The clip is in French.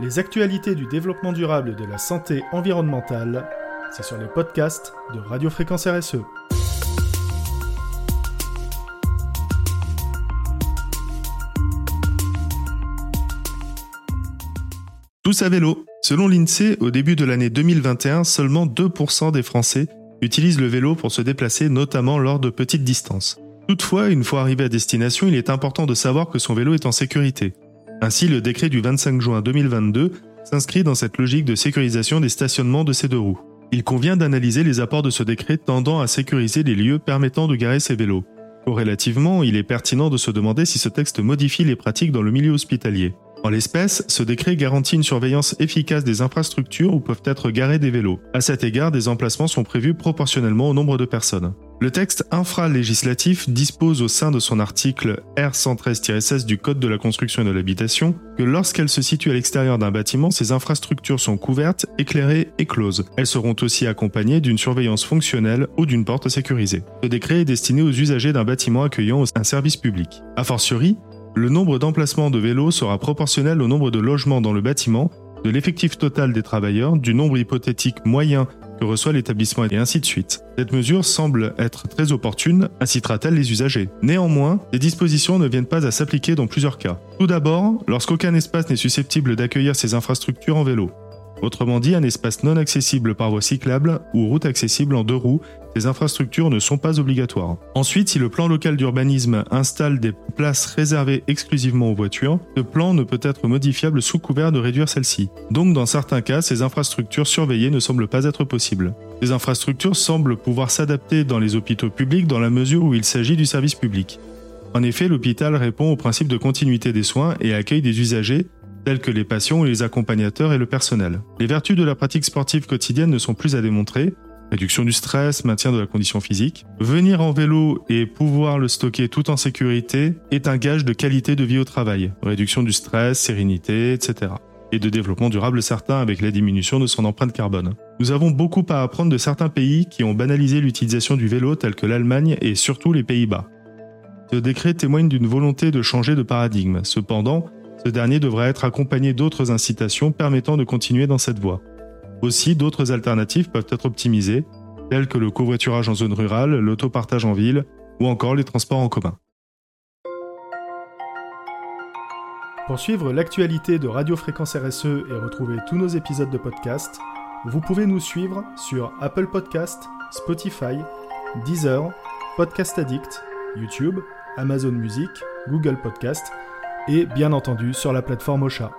Les actualités du développement durable et de la santé environnementale, c'est sur les podcasts de Radio Fréquence RSE. Tous à vélo. Selon l'INSEE, au début de l'année 2021, seulement 2% des Français utilisent le vélo pour se déplacer, notamment lors de petites distances. Toutefois, une fois arrivé à destination, il est important de savoir que son vélo est en sécurité. Ainsi, le décret du 25 juin 2022 s'inscrit dans cette logique de sécurisation des stationnements de ces deux roues. Il convient d'analyser les apports de ce décret tendant à sécuriser les lieux permettant de garer ces vélos. Corrélativement, il est pertinent de se demander si ce texte modifie les pratiques dans le milieu hospitalier. En l'espèce, ce décret garantit une surveillance efficace des infrastructures où peuvent être garés des vélos. À cet égard, des emplacements sont prévus proportionnellement au nombre de personnes. Le texte infralégislatif dispose au sein de son article R113-16 du Code de la construction et de l'habitation que lorsqu'elle se situe à l'extérieur d'un bâtiment, ces infrastructures sont couvertes, éclairées et closes. Elles seront aussi accompagnées d'une surveillance fonctionnelle ou d'une porte sécurisée. Ce décret est destiné aux usagers d'un bâtiment accueillant un service public. A fortiori, le nombre d'emplacements de vélos sera proportionnel au nombre de logements dans le bâtiment, de l'effectif total des travailleurs, du nombre hypothétique moyen que reçoit l'établissement et ainsi de suite. Cette mesure semble être très opportune, incitera-t-elle les usagers Néanmoins, les dispositions ne viennent pas à s'appliquer dans plusieurs cas. Tout d'abord, lorsqu'aucun espace n'est susceptible d'accueillir ces infrastructures en vélo. Autrement dit, un espace non accessible par voie cyclable ou route accessible en deux roues, ces infrastructures ne sont pas obligatoires. Ensuite, si le plan local d'urbanisme installe des places réservées exclusivement aux voitures, ce plan ne peut être modifiable sous couvert de réduire celles-ci. Donc dans certains cas, ces infrastructures surveillées ne semblent pas être possibles. Ces infrastructures semblent pouvoir s'adapter dans les hôpitaux publics dans la mesure où il s'agit du service public. En effet, l'hôpital répond au principe de continuité des soins et accueille des usagers tels que les patients, les accompagnateurs et le personnel. Les vertus de la pratique sportive quotidienne ne sont plus à démontrer, réduction du stress, maintien de la condition physique. Venir en vélo et pouvoir le stocker tout en sécurité est un gage de qualité de vie au travail, réduction du stress, sérénité, etc. Et de développement durable certain avec la diminution de son empreinte carbone. Nous avons beaucoup à apprendre de certains pays qui ont banalisé l'utilisation du vélo tels que l'Allemagne et surtout les Pays-Bas. Ce décret témoigne d'une volonté de changer de paradigme. Cependant, ce dernier devrait être accompagné d'autres incitations permettant de continuer dans cette voie. Aussi, d'autres alternatives peuvent être optimisées, telles que le covoiturage en zone rurale, l'autopartage en ville ou encore les transports en commun. Pour suivre l'actualité de Radio Fréquence RSE et retrouver tous nos épisodes de podcast, vous pouvez nous suivre sur Apple Podcast, Spotify, Deezer, Podcast Addict, YouTube, Amazon Music, Google Podcast et bien entendu sur la plateforme Ocha.